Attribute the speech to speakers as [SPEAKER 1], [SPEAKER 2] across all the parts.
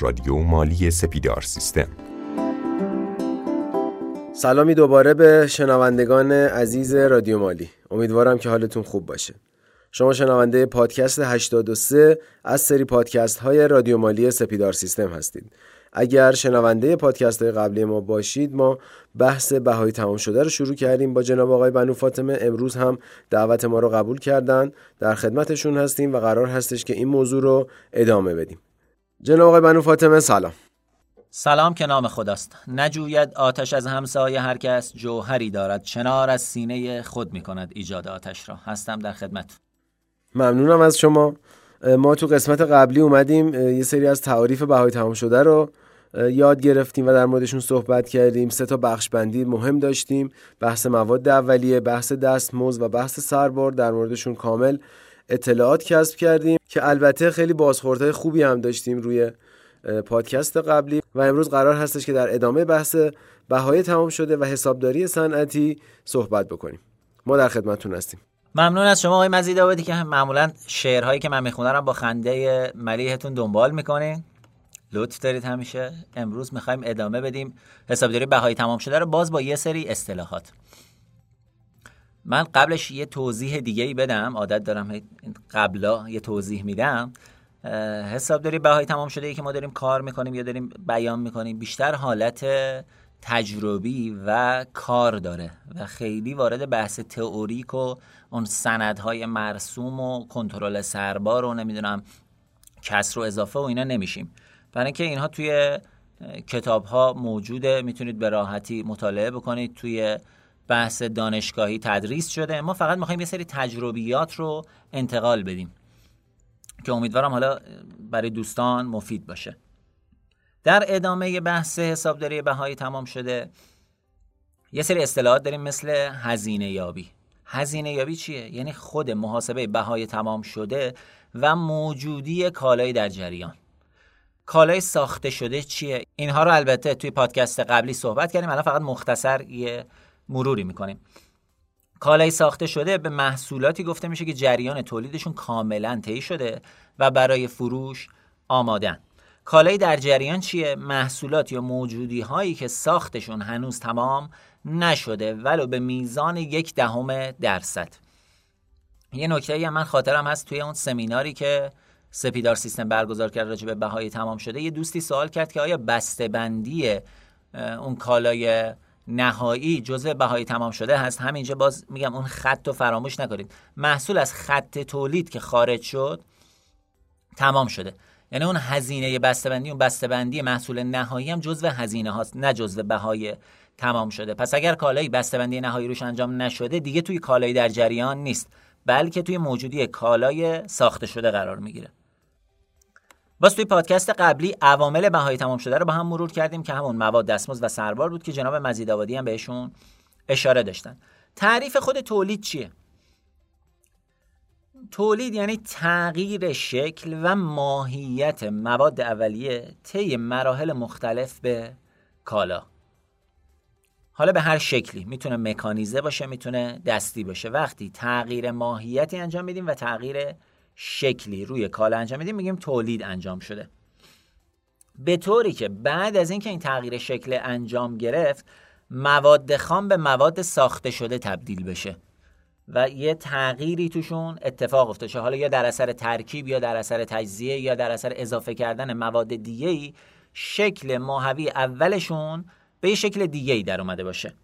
[SPEAKER 1] رادیو مالی سپیدار سیستم.
[SPEAKER 2] سلامی دوباره به شنوندگان عزیز رادیو مالی. امیدوارم که حالتون خوب باشه. شما شنونده پادکست 83 از سری پادکست های رادیو مالی سپیدار سیستم هستید. اگر شنونده پادکست های قبلی ما باشید ما بحث بهای تمام شده رو شروع کردیم. با جناب آقای بنو فاطمه امروز هم دعوت ما رو قبول کردن. در خدمتشون هستیم و قرار هستش که این موضوع رو ادامه بدیم. جناب آقای بنو فاطمه سلام.
[SPEAKER 3] سلام که نام خداست. نجوید آتش از همسایه هر کس جوهری دارد. چنار از سینه خود می کند ایجاد آتش را. هستم در خدمت
[SPEAKER 2] ممنونم از شما. ما تو قسمت قبلی اومدیم یه سری از تعاریف بهای تمام شده رو یاد گرفتیم و در موردشون صحبت کردیم. سه تا بخش بندی مهم داشتیم. بحث مواد اولیه بحث دستمزد و بحث سربار در موردشون کامل اطلاعات کسب کردیم که البته خیلی بازخوردهای خوبی هم داشتیم روی پادکست قبلی و امروز قرار هستش که در ادامه بحث بهای تمام شده و حسابداری صنعتی صحبت بکنیم. ما در خدمتتون هستیم.
[SPEAKER 3] ممنون از شما آقای مزید آبادی که معمولا شعرهایی که من می‌خونم با خنده ملیحتون دنبال می‌کنین. لطف دارید همیشه. امروز می‌خوایم ادامه بدیم. حسابداری بهایی تمام شده رو باز با یه سری اصطلاحات. من قبلش یه توضیح دیگه ای بدم. عادت دارم قبلا یه توضیح میدم. حسابداری بهایی تمام شده ای که ما داریم کار می‌کنیم یا داریم بیان می‌کنیم؟ بیشتر حالت تجربی و کار داره و خیلی وارد بحث تئوریک و اون سندهای مرسوم و کنترل سربار و نمی‌دونم کسر و اضافه و اینا نمیشیم. برای اینکه اینها توی کتاب ها موجوده. می‌تونید به راحتی مطالعه بکنید. توی بحث دانشگاهی تدریس شده. ما فقط می‌خوایم یه سری تجربیات رو انتقال بدیم که امیدوارم حالا برای دوستان مفید باشه. در ادامه بحث حسابداری بهایی تمام شده. یه سری اصطلاحات داریم مثل هزینه یابی. هزینه یابی چیه؟ یعنی خود محاسبه بهای تمام شده و موجودی کالای در جریان. کالای ساخته شده چیه؟ اینها رو البته توی پادکست قبلی صحبت کردیم. الان فقط مختصر یه مروری می‌کنیم. کالای ساخته شده به محصولاتی گفته میشه که جریان تولیدشون کاملا طی شده و برای فروش آمادن. کالای در جریان چیه؟ محصولات یا موجودی هایی که ساختشون هنوز تمام نشده ولو به میزان یک دهم درصد. یه نکته من خاطرم هست توی اون سمیناری که سپیدار سیستم برگزار کرد راجع به بهای تمام شده یه دوستی سوال کرد که آیا بسته‌بندی اون کالای نهایی جزء بهای تمام شده هست. همینجا باز میگم اون خط رو فراموش نکنید. محصول از خط تولید که خارج شد تمام شده. یعنی اون هزینه بسته‌بندی اون بسته‌بندی محصول نهایی هم جزء هزینه هاست نه جزء بهای تمام شده. پس اگر کالایی بسته‌بندی نهایی روش انجام نشده دیگه توی کالایی در جریان نیست بلکه توی موجودی کالای ساخته شده قرار می‌گیره. باز توی پادکست قبلی عوامل بهای تمام شده رو با هم مرور کردیم که همون مواد دستمزد و سربار بود که جناب مزید هم بهشون اشاره داشتن. تعریف خود تولید چیه؟ تولید یعنی تغییر شکل و ماهیت مواد اولیه طی مراحل مختلف به کالا. حالا به هر شکلی. می‌تونه مکانیزه باشه می‌تونه دستی باشه. وقتی تغییر ماهیتی انجام میدیم و تغییر شکلی روی کالا انجام میدیم میگیم تولید انجام شده. به طوری که بعد از اینکه این تغییر شکل انجام گرفت مواد خام به مواد ساخته شده تبدیل بشه. و یه تغییری توشون اتفاق افتاده. حالا یا در اثر ترکیب یا در اثر تجزیه یا در اثر اضافه کردن مواد دیگه ای شکل ماهوی اولشون به یه شکل دیگه ای در اومده باشه.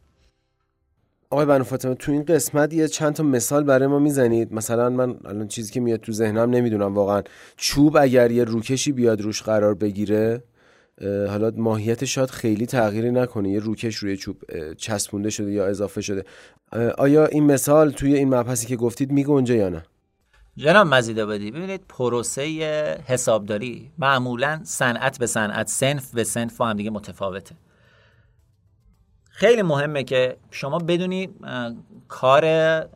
[SPEAKER 2] آقای بنو فاطمه تو این قسمت یه چند تا مثال برای ما می‌زنید؟ مثلا من الان چیزی که میاد تو ذهنم نمی‌دونم واقعا. چوب اگر یه روکشی بیاد روش قرار بگیره حالا ماهیت شاید خیلی تغییری نکنه. یه روکش روی چوب چسبونده شده یا اضافه شده. آیا این مثال توی این مبحثی که گفتید میگنجه یا نه؟
[SPEAKER 3] جناب مزید بدی ببینید پروسه حسابداری معمولا صنعت به صنعت سنف به سنف با هم دیگه متفاوته. خیلی مهمه که شما بدونی کار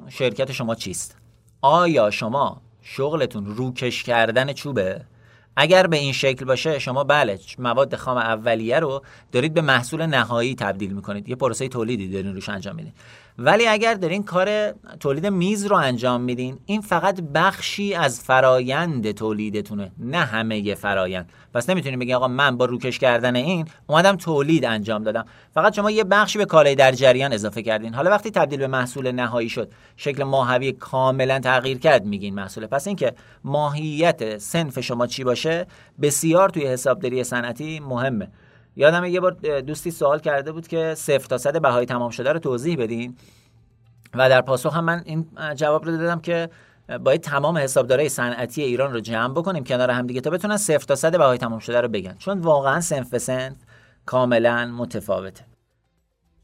[SPEAKER 3] شرکت شما چیست؟ آیا شما شغلتون روکش کردن چوبه؟ اگر به این شکل باشه شما بله مواد خام اولیه رو دارید به محصول نهایی تبدیل می‌کنید. یه پروسه تولیدی دارین روش انجام می‌دید ولی اگر دارین کار تولید میز رو انجام میدین این فقط بخشی از فرایند تولیدتونه نه همه فرایند. پس نمی‌تونیم بگین آقا من با روکش کردن این اومدم تولید انجام دادم. فقط شما یه بخشی به کالای در جریان اضافه کردین. حالا وقتی تبدیل به محصول نهایی شد شکل ماهوی کاملا تغییر کرد میگین محصول. پس اینکه ماهیت سنف شما چی باشه بسیار توی حسابداری صنعتی مهمه. یادم یه بار دوستی سوال کرده بود که صفر تا صد بهای تمام شده رو توضیح بدین. و در پاسخ هم من این جواب رو دادم که باید تمام حسابدارای صنعتی ایران رو جمع بکنیم کنار هم دیگه تا بتونن صفر تا صد بهای تمام شده رو بگن. چون واقعا سنف به سنف کاملا متفاوته.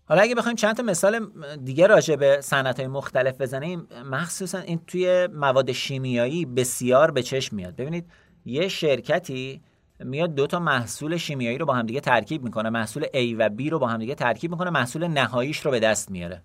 [SPEAKER 3] حالا اگه بخوایم چند تا مثال دیگه راجع به صنعت های مختلف بزنیم مخصوصا این توی مواد شیمیایی بسیار به چشم میاد. ببینید یه شرکتی میاد دو تا محصول شیمیایی رو با همدیگه ترکیب می‌کنه محصول A و B رو با همدیگه ترکیب می‌کنه محصول نهاییش رو به دست میاره.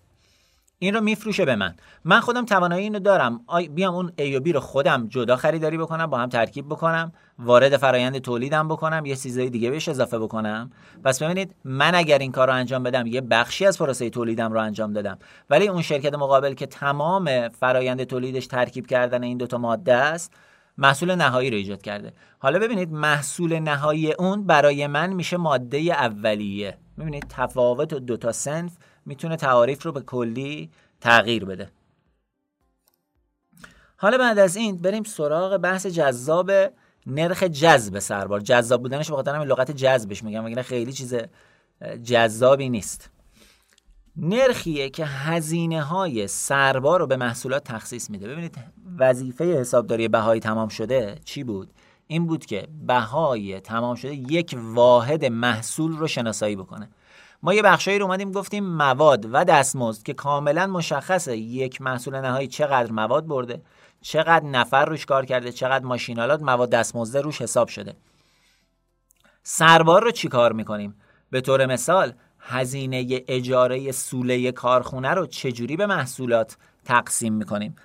[SPEAKER 3] این رو میفروشه به من. من خودم توانایی اینو دارم. بیام اون A و B رو خودم جدا خریداری بکنم با هم ترکیب بکنم وارد فرایند تولیدم بکنم یه چیزای دیگه بهش اضافه بکنم. پس ببینید من اگر این کار رو انجام بدم یه بخشی از پروسه تولیدم رو انجام دادم. ولی اون شرکت مقابل که تمام فرایند تولیدش ترکیب کردن این دوتا ماده است محصول نهایی رو ایجاد کرده. حالا ببینید محصول نهایی اون برای من میشه ماده اولیه. ببینید تفاوت دو تا سنف می‌تونه تعاریف رو به کلی تغییر بده. حالا بعد از این بریم سراغ بحث جذاب نرخ جذب سربار. جذاب بودنش بخاطر همین لغت جذبش میگم مگه خیلی چیز جذابی نیست. نرخیه که هزینه های سربار رو به محصولات تخصیص میده. ببینید وظیفه حسابداری بهای تمام شده چی بود؟ این بود که بهای تمام شده یک واحد محصول رو شناسایی بکنه. ما یه بخشایی رو اومدیم گفتیم مواد و دستمزد که کاملا مشخصه یک محصول نهایی چقدر مواد برده چقدر نفر روش کار کرده چقدر ماشینالات مواد دستمزد روش حساب شده. سربار رو چی کار می‌کنیم؟ به طور مثال هزینه اجاره سوله کارخونه رو چجوری به محصولات تقسیم می‌کنیم؟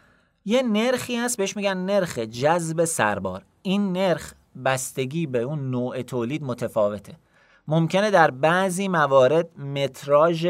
[SPEAKER 3] یه نرخی هست بهش میگن نرخ جذب سربار. این نرخ بستگی به اون نوع تولید متفاوته. ممکنه در بعضی موارد متراژ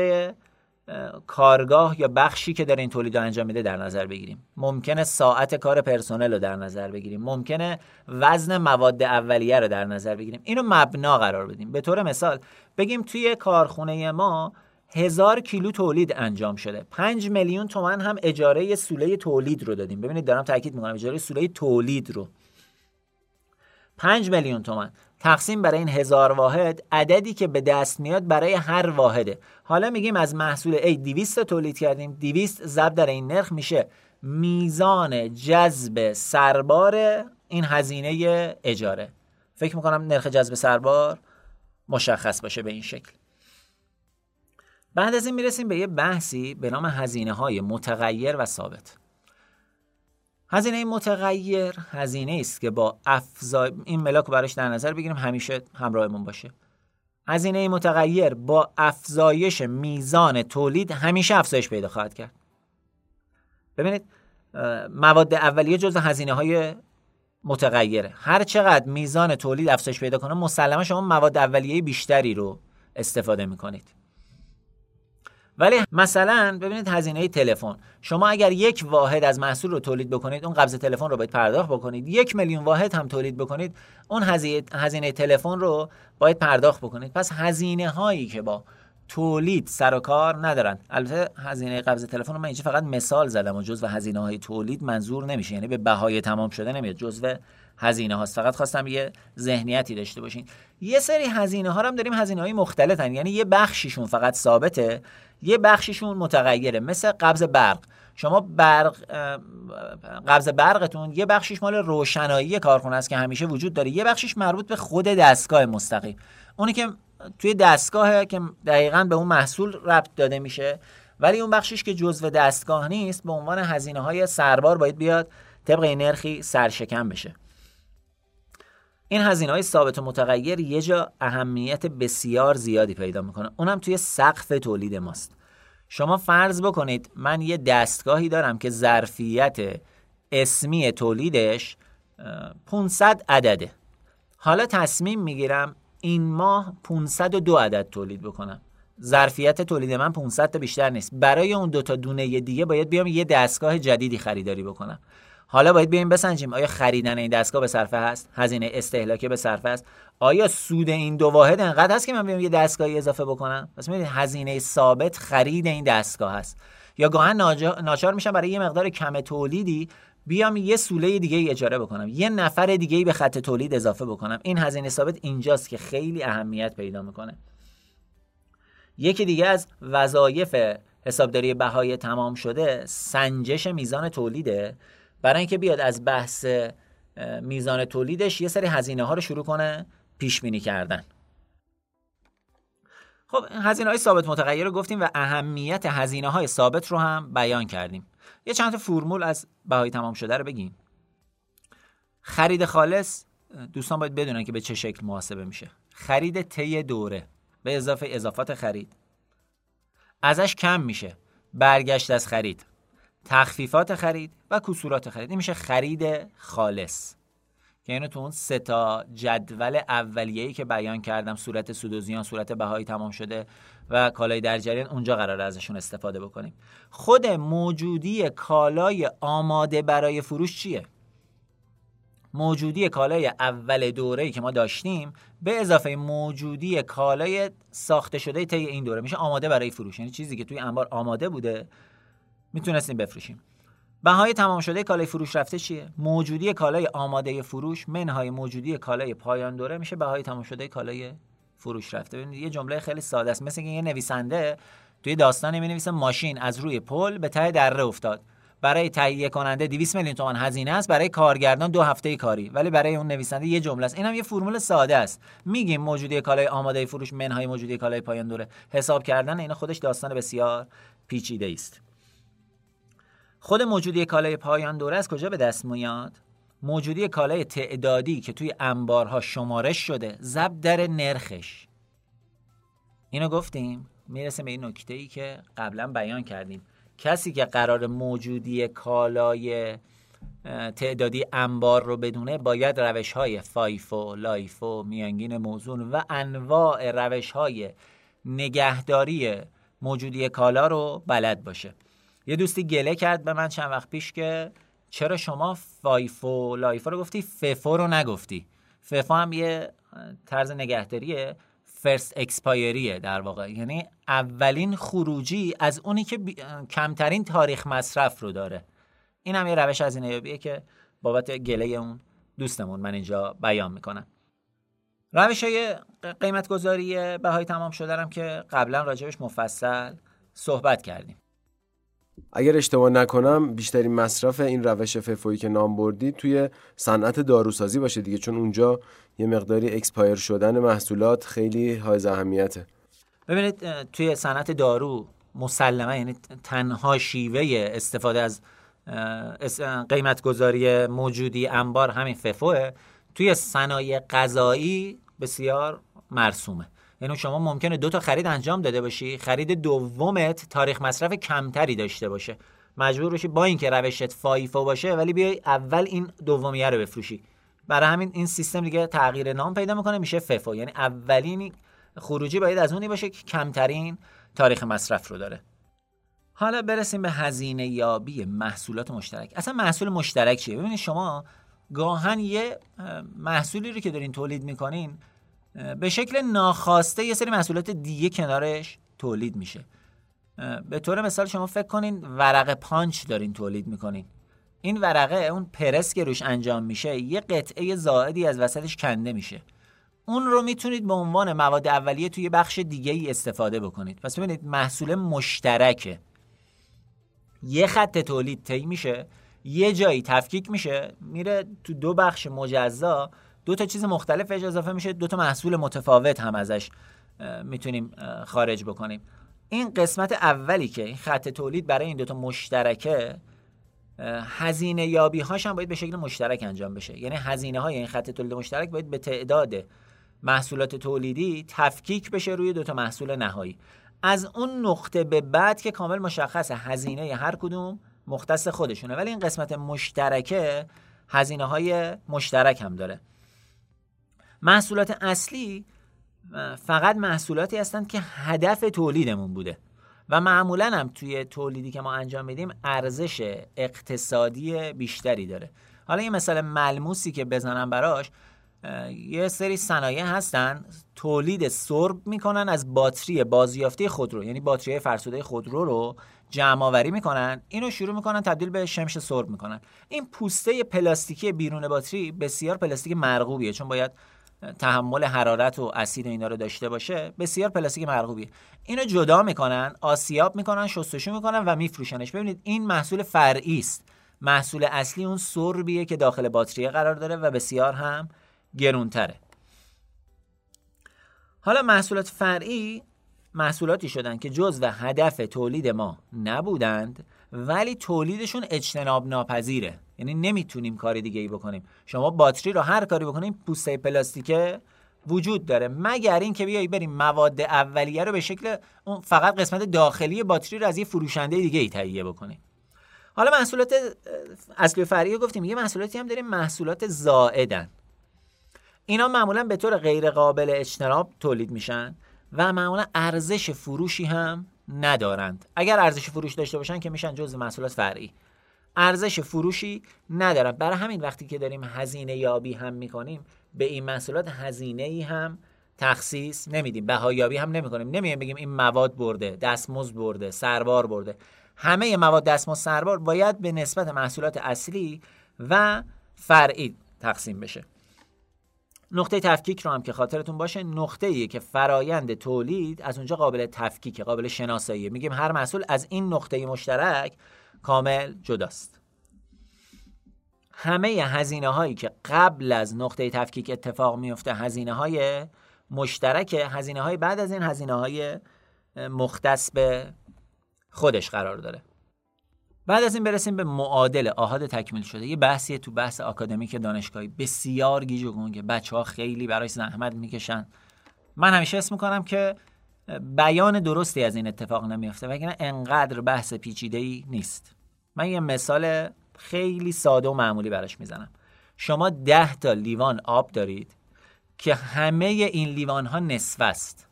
[SPEAKER 3] کارگاه یا بخشی که در این تولید انجام میده در نظر بگیریم. ممکنه ساعت کار پرسنل رو در نظر بگیریم. ممکنه وزن مواد اولیه رو در نظر بگیریم. اینو مبنا قرار بدیم. به طور مثال بگیم توی کارخونه ما هزار کیلو تولید انجام شده. پنج میلیون تومن هم اجاره سوله تولید رو دادیم. ببینید دارم تاکید می‌کنم اجاره سوله تولید رو. پنج میلیون تومن تقسیم برای این هزار واحد عددی که به دست میاد برای هر واحده. حالا میگیم از محصول A 200 تولید کردیم. 200 ضرب در این نرخ میشه میزان جذب سربار این هزینه اجاره. فکر می‌کنم نرخ جذب سربار مشخص باشه به این شکل. بعد از این می‌رسیم به یه بحثی به نام هزینه های متغیر و ثابت. هزینه متغیر هزینه است که با افزای این ملاک براش در نظر بگیریم همیشه همراهمون باشه. هزینه متغیر با افزایش میزان تولید همیشه افزایش پیدا خواهد کرد. ببینید مواد اولیه جزء هزینه های متغیره. هر چقدر میزان تولید افزایش پیدا کنه مسلما شما مواد اولیه بیشتری رو استفاده می‌کنید. ولی مثلا ببینید هزینه تلفن. شما اگر یک واحد از محصول رو تولید بکنید اون قبض تلفن رو باید پرداخت بکنید. یک میلیون واحد هم تولید بکنید اون هزینه تلفن رو باید پرداخت بکنید. پس هزینه هایی که با تولید سر و کار ندارن. البته هزینه قبض تلفن رو من اینجا فقط مثال زدم و جزو هزینه های تولید منظور نمیشه. یعنی به بهای تمام شده نمیاد. جزو هزینه هاست. فقط خواستم یه ذهنیتی داشته باشین. یه سری هزینه ها هم داریم هزینه های مختلفن یعنی یه بخشیشون فقط ثابته. یه بخشیشون متغیره مثل قبض برق. شما برق قبض برقتون یه بخشیش مال روشنایی کارخونه است که همیشه وجود داره. یه بخشیش مربوط به خود دستگاه مستقیم. اونی که توی دستگاه که دقیقا به اون محصول ربط داده میشه ولی اون بخشیش که جزو دستگاه نیست به عنوان هزینه های سربار باید بیاد طبق نرخی سرشکم بشه. این هزینه های ثابت و متغیر یه جا اهمیت بسیار زیادی پیدا می‌کنه. اونم توی سقف تولید ماست. شما فرض بکنید من یه دستگاهی دارم که ظرفیت اسمی تولیدش 500 عدده. حالا تصمیم می‌گیرم این ماه 502 عدد تولید بکنم. ظرفیت تولید من 500 تا بیشتر نیست. برای اون دو تا دونه دیگه باید بیام یه دستگاه جدیدی خریداری بکنم. حالا باید بیایم بسنجیم. آیا خریدن این دستگاه به صرفه هست؟ هزینه استهلاکی به صرفه است؟ آیا سود این دو واحد انقدر هست که من بیام یه دستگاهی اضافه بکنم؟ پس می‌بینید هزینه ثابت خرید این دستگاه هست. یا گاهن ناچار میشم برای یه مقدار کم تولیدی بیام یه سوله دیگه اجاره بکنم. یه نفر دیگه ای به خط تولید اضافه بکنم. این هزینه ثابت اینجاست که خیلی اهمیت پیدا می‌کنه. یکی دیگه از وظایف حسابداری بهای تمام شده سنجش میزان تولیده. برای اینکه بیاد از بحث میزان تولیدش یه سری هزینه ها رو شروع کنه پیش بینی کردن. خب هزینه های ثابت متغیر رو گفتیم و اهمیت هزینه های ثابت رو هم بیان کردیم. یه چند تا فرمول از بهای تمام شده رو بگیم. خرید خالص دوستان باید بدونن که به چه شکل محاسبه میشه. خرید طی دوره به اضافه اضافات خرید. ازش کم میشه. برگشت از خرید. تخفیفات خرید و کسورات خرید. این میشه خرید خالص. که اینو تو اون سه تا جدول اولیه‌ای که بیان کردم صورت سود و زیان صورت بهایی تمام شده و کالای در جریان اونجا قرار ازشون استفاده بکنیم. خود موجودی کالای آماده برای فروش چیه؟ موجودی کالای اول دوره‌ای که ما داشتیم به اضافه موجودی کالای ساخته شده طی این دوره. میشه آماده برای فروش. یعنی چیزی که توی انبار آماده بوده می‌تونستیم بفروشیم. بهای تمام شده کالای فروش رفته چیه؟ موجودی کالای آماده فروش منهای موجودی کالای پایان دوره میشه بهای تمام شده کالای فروش رفته. ببینید یه جمله خیلی ساده است. مثل یه نویسنده توی داستانی می نویسه ماشین از روی پل به ته دره افتاد. برای تهیه کننده 200 میلیون تومان هزینه است برای کارگردان دو هفته کاری. ولی برای اون نویسنده یه جمله است. اینم یه فرمول ساده است. میگیم موجودی کالای آماده فروش منهای موجودی کالای پایان دوره. حساب کردن اینا خودش داستان بسیار پیچیده است. خود موجودی کالای پایان دوره از کجا به دست میاد؟ موجودی کالای تعدادی که توی انبارها شمارش شده ضرب در نرخش. اینو گفتیم می‌رسه به این نکته ای که قبلا بیان کردیم. کسی که قراره موجودی کالای تعدادی انبار رو بدونه باید روش های FIFO، LIFO، میانگین موزون و انواع روش های نگهداری موجودی کالا رو بلد باشه. یه دوستی گله کرد به من چند وقت پیش که چرا شما FIFO LIFO رو گفتی FEFO رو نگفتی؟ FEFO هم یه طرز نگهداریه first expiry ه در واقع. یعنی اولین خروجی از اونی که کمترین تاریخ مصرف رو داره. این هم یه روش ارزیابیه که بابت گله اون دوستمون من اینجا بیان می‌کنم. روش های قیمت گذاری بهای تمام شده که قبلا راجبش مفصل صحبت کردیم.
[SPEAKER 2] اگر اشتباه نکنم بیشترین مصرف این روش FEFO یی که نام بردید توی صنعت داروسازی باشه دیگه چون اونجا یه مقداری expire شدن محصولات خیلی حائز اهمیته.
[SPEAKER 3] ببینید توی صنعت دارو مسلمه یعنی تنها شیوه استفاده از قیمت گذاری موجودی انبار همین FEFO ه توی صنایع غذایی بسیار مرسومه. یعنی شما ممکنه دو تا خرید انجام داده باشی. خرید دومت تاریخ مصرف کمتری داشته باشه. مجبور باشی با اینکه روشت فایفو باشه ولی بیای اول این دومیه رو بفروشی. برای همین این سیستم دیگه تغییر نام پیدا می‌کنه میشه ففو یعنی اولین خروجی باید از اونی باشه که کمترین تاریخ مصرف رو داره. حالا برسیم به هزینه یابی محصولات مشترک. اصلا محصول مشترک چیه؟ ببینید شما گاهن یه محصولی رو که دارین تولید می‌کنین به شکل ناخواسته یه سری محصولات دیگه کنارش تولید میشه. به طور مثال شما فکر کنین ورق پانچ دارین تولید می‌کنین. این ورقه اون پرس که روش انجام میشه یه قطعه زائدی از وسطش کنده میشه. اون رو می‌تونید به عنوان مواد اولیه توی بخش دیگه ای استفاده بکنید. پس ببینید محصول مشترکه. یه خط تولید طی میشه یه جایی تفکیک میشه میره تو دو بخش مجزا دو تا چیز مختلف اضافه میشه دو تا محصول متفاوت هم ازش می‌تونیم خارج بکنیم. این قسمت اولی که این خط تولید برای این دو تا مشترکه هزینه یابی هاش هم باید به شکل مشترک انجام بشه. یعنی هزینه های این خط تولید مشترک باید به تعداد محصولات تولیدی تفکیک بشه روی دو تا محصول نهایی. از اون نقطه به بعد که کامل مشخص هزینه هر کدوم مختص خودشونه. ولی این قسمت مشترکه هزینه های مشترک هم داره. محصولات اصلی فقط محصولاتی هستند که هدف تولیدمون بوده. و معمولا هم توی تولیدی که ما انجام میدیم ارزش اقتصادی بیشتری داره. حالا یه مثال ملموسی که بزنم براش یه سری صنایع هستن تولید سرب می‌کنن از باتری بازیافته خودرو یعنی باتری فرسوده خودرو رو جمع آوری می‌کنن اینو شروع می‌کنن تبدیل به شمش سرب می‌کنن. این پوسته پلاستیکی بیرون باتری بسیار پلاستیک مرغوبیه چون باید تحمل حرارت و اسید و اینا رو داشته باشه بسیار پلاستیک مرغوبیه. اینو جدا می‌کنن آسیاب می‌کنن شستشو می‌کنن و میفروشنش. ببینید این محصول فرعی است. محصول اصلی اون سربیه که داخل باتری قرار داره و بسیار هم گرونتره. حالا محصولات فرعی محصولاتی شدن که جزو هدف تولید ما نبودند ولی تولیدشون اجتناب ناپذیره. یعنی نمی‌تونیم کاری دیگه ای بکنیم. شما باتری رو هر کاری بکنیم پوسته پلاستیکه وجود داره. مگر اینکه بیایی بریم مواد اولیه رو به شکل اون فقط قسمت داخلی باتری رو از یه فروشنده دیگه ای تهیه بکنیم. حالا محصولات اصلی فرعی گفتیم. یه محصولاتی هم داریم محصولات زائدن. اینا معمولا به طور غیر قابل اجتناب تولید میشن و معمولا ارزش فروشی هم ندارند. اگر ارزش فروش داشته باشن که میشن جزء محصولات فرعی. ارزش فروشی ندارند برای همین وقتی که داریم هزینه یابی هم می‌کنیم به این محصولات هزینه ای هم تخصیص نمیدیم بهاییابی هم نمی‌کنیم. نمیگیم بگیم این مواد برده دستمزد برده سربار برده. همه مواد دستمزد سربار باید به نسبت محصولات اصلی و فرعی تقسیم بشه. نقطه تفکیک رو هم که خاطرتون باشه نقطه ایه که فرایند تولید از اونجا قابل تفکیک قابل شناساییه. میگیم هر محصول از این نقطه مشترک کامل جداست. همه هزینه هایی که قبل از نقطه تفکیک اتفاق میفته هزینه های مشترک هزینه های بعد از این هزینه های مختص به خودش قرار داره. بعد از این برسیم به معادل آهاد تکمیل شده. یه بحثیه تو بحث آکادمیک دانشگاهی. بسیار گیج و گنگه. بچه ها خیلی برای زحمت می‌کشن. من همیشه اسم می‌کنم که بیان درستی از این اتفاق نمیافته وگرنه انقدر بحث پیچیده ای نیست. من یه مثال خیلی ساده و معمولی براش می‌زنم. شما ده تا لیوان آب دارید که همه این لیوان ها نصف است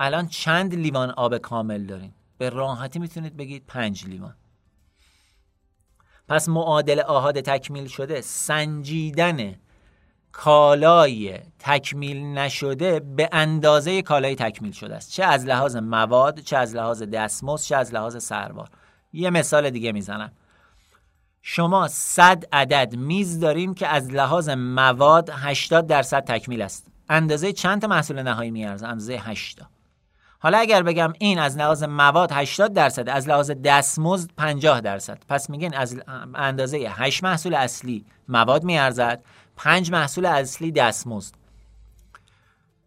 [SPEAKER 3] الان چند لیوان آب کامل دارین؟ به راحتی می‌تونید بگید پنج لیوان. پس معادل آهاد تکمیل شده سنجیدن کالای تکمیل نشده به اندازه کالای تکمیل شده است. چه از لحاظ مواد چه از لحاظ دستمزد چه از لحاظ سربار یه مثال دیگه می‌زنم. شما 100 عدد میز دارین که از لحاظ مواد 80 درصد تکمیل است. اندازه چند تا محصول نهایی میارزه؟ اندازه 80 حالا اگر بگم این از لحاظ مواد 80 درصد از لحاظ دستمزد 50 درصد. پس میگین از اندازه 8 محصول اصلی مواد میارزد. 5 محصول اصلی دستمزد.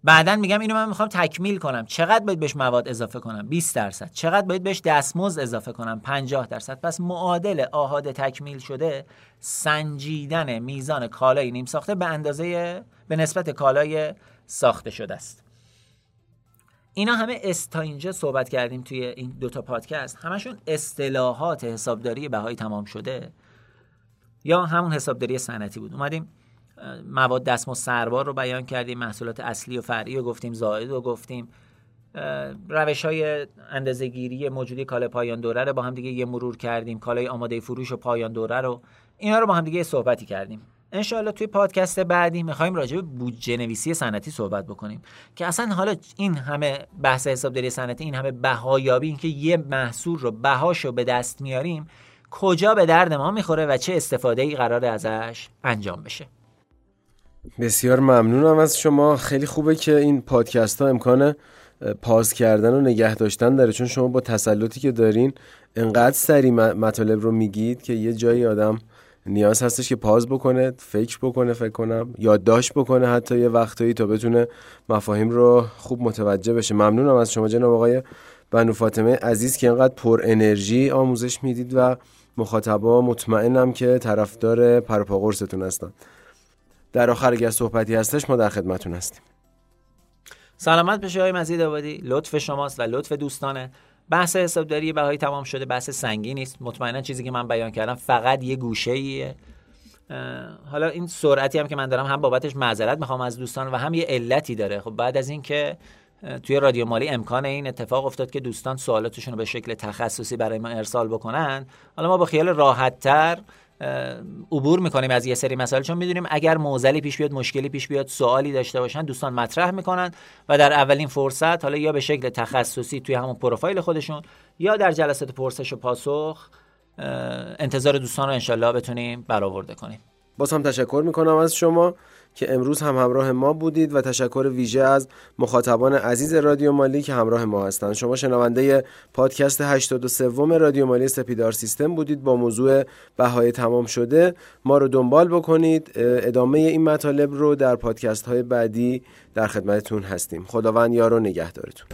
[SPEAKER 3] بعدا میگم اینو من می‌خوام تکمیل کنم. چقدر باید بهش مواد اضافه کنم؟ 20 درصد. چقدر باید بهش دستمزد اضافه کنم؟ 50 درصد. پس معادل آهاد تکمیل شده سنجیدن میزان کالای نیم ساخته به اندازه به نسبت کالای ساخته شده است. اینا همه است اینجا صحبت کردیم توی این دوتا پادکست. همشون اصطلاحات حسابداری بهای تمام شده یا همون حسابداری صنعتی بود. اومدیم مواد دستمزد سربار رو بیان کردیم محصولات اصلی و فرعی رو گفتیم زائد رو گفتیم. روش های اندازه گیری موجودی کالای پایان دوره رو با هم دیگه یه مرور کردیم. کالای آماده فروش و پایان دوره رو. اینا رو با هم دیگه صحبتی کردیم. انشاءالله توی پادکست بعدی می‌خوایم راجع به بودجه نویسی صنعتی صحبت بکنیم که اصلا حالا این همه بحث حسابداری صنعتی این همه بهایابی این که یه محصول رو بهاشو به دست میاریم کجا به درد ما می‌خوره و چه استفاده ای قرار ازش انجام بشه.
[SPEAKER 2] بسیار ممنونم از شما. خیلی خوبه که این پادکست ها امکان پاز کردن و نگه داشتن داره. چون شما با تسلطی که دارین انقدر سری مطالب رو میگید که یه جایی آدم نیاز هستش که پاز بکنه فکر بکنه فکر کنم یادداشت بکنه حتی یه وقتایی تا بتونه مفاهیم رو خوب متوجه بشه. ممنونم از شما جناب آقای بنو فاطمه عزیز که اینقدر پر انرژی آموزش می‌دید و مخاطبا مطمئنم که طرفدار پرپاقرستون هستن. در آخر اگر صحبتی هستش ما در خدمتون هستیم.
[SPEAKER 3] سلامت بشه های مزید آبادی. لطف شماست و لطف دوستانه. بحث حسابداری بهایی تمام شده بحث سنگی نیست. مطمئنا چیزی که من بیان کردم فقط یه گوشه ایه حالا این سرعتی هم که من دارم هم بابتش معذرت می‌خوام از دوستان و هم یه علتی داره. خب بعد از اینکه توی رادیو مالی امکان این اتفاق افتاد که دوستان سوالاتشون رو به شکل تخصصی برای ما ارسال بکنن حالا ما با خیال راحت تر عبور می‌کنیم از یه سری مسائل چون می‌دونیم اگر موزلی پیش بیاد مشکلی پیش بیاد سوالی داشته باشن دوستان مطرح می‌کنن و در اولین فرصت حالا یا به شکل تخصصی توی همون پروفایل خودشون یا در جلسات پرسش و پاسخ انتظار دوستان رو انشالله بتونیم برآورده کنیم.
[SPEAKER 2] باز هم تشکر می‌کنم از شما که امروز هم همراه ما بودید و تشکر ویژه از مخاطبان عزیز رادیو مالی که همراه ما هستند. شما شنونده پادکست 83 رادیو مالی سپیدار سیستم بودید. با موضوع بهای تمام شده ما رو دنبال بکنید. ادامه این مطالب رو در پادکست های بعدی در خدمتتون هستیم. خداوند یار و نگهدارتون.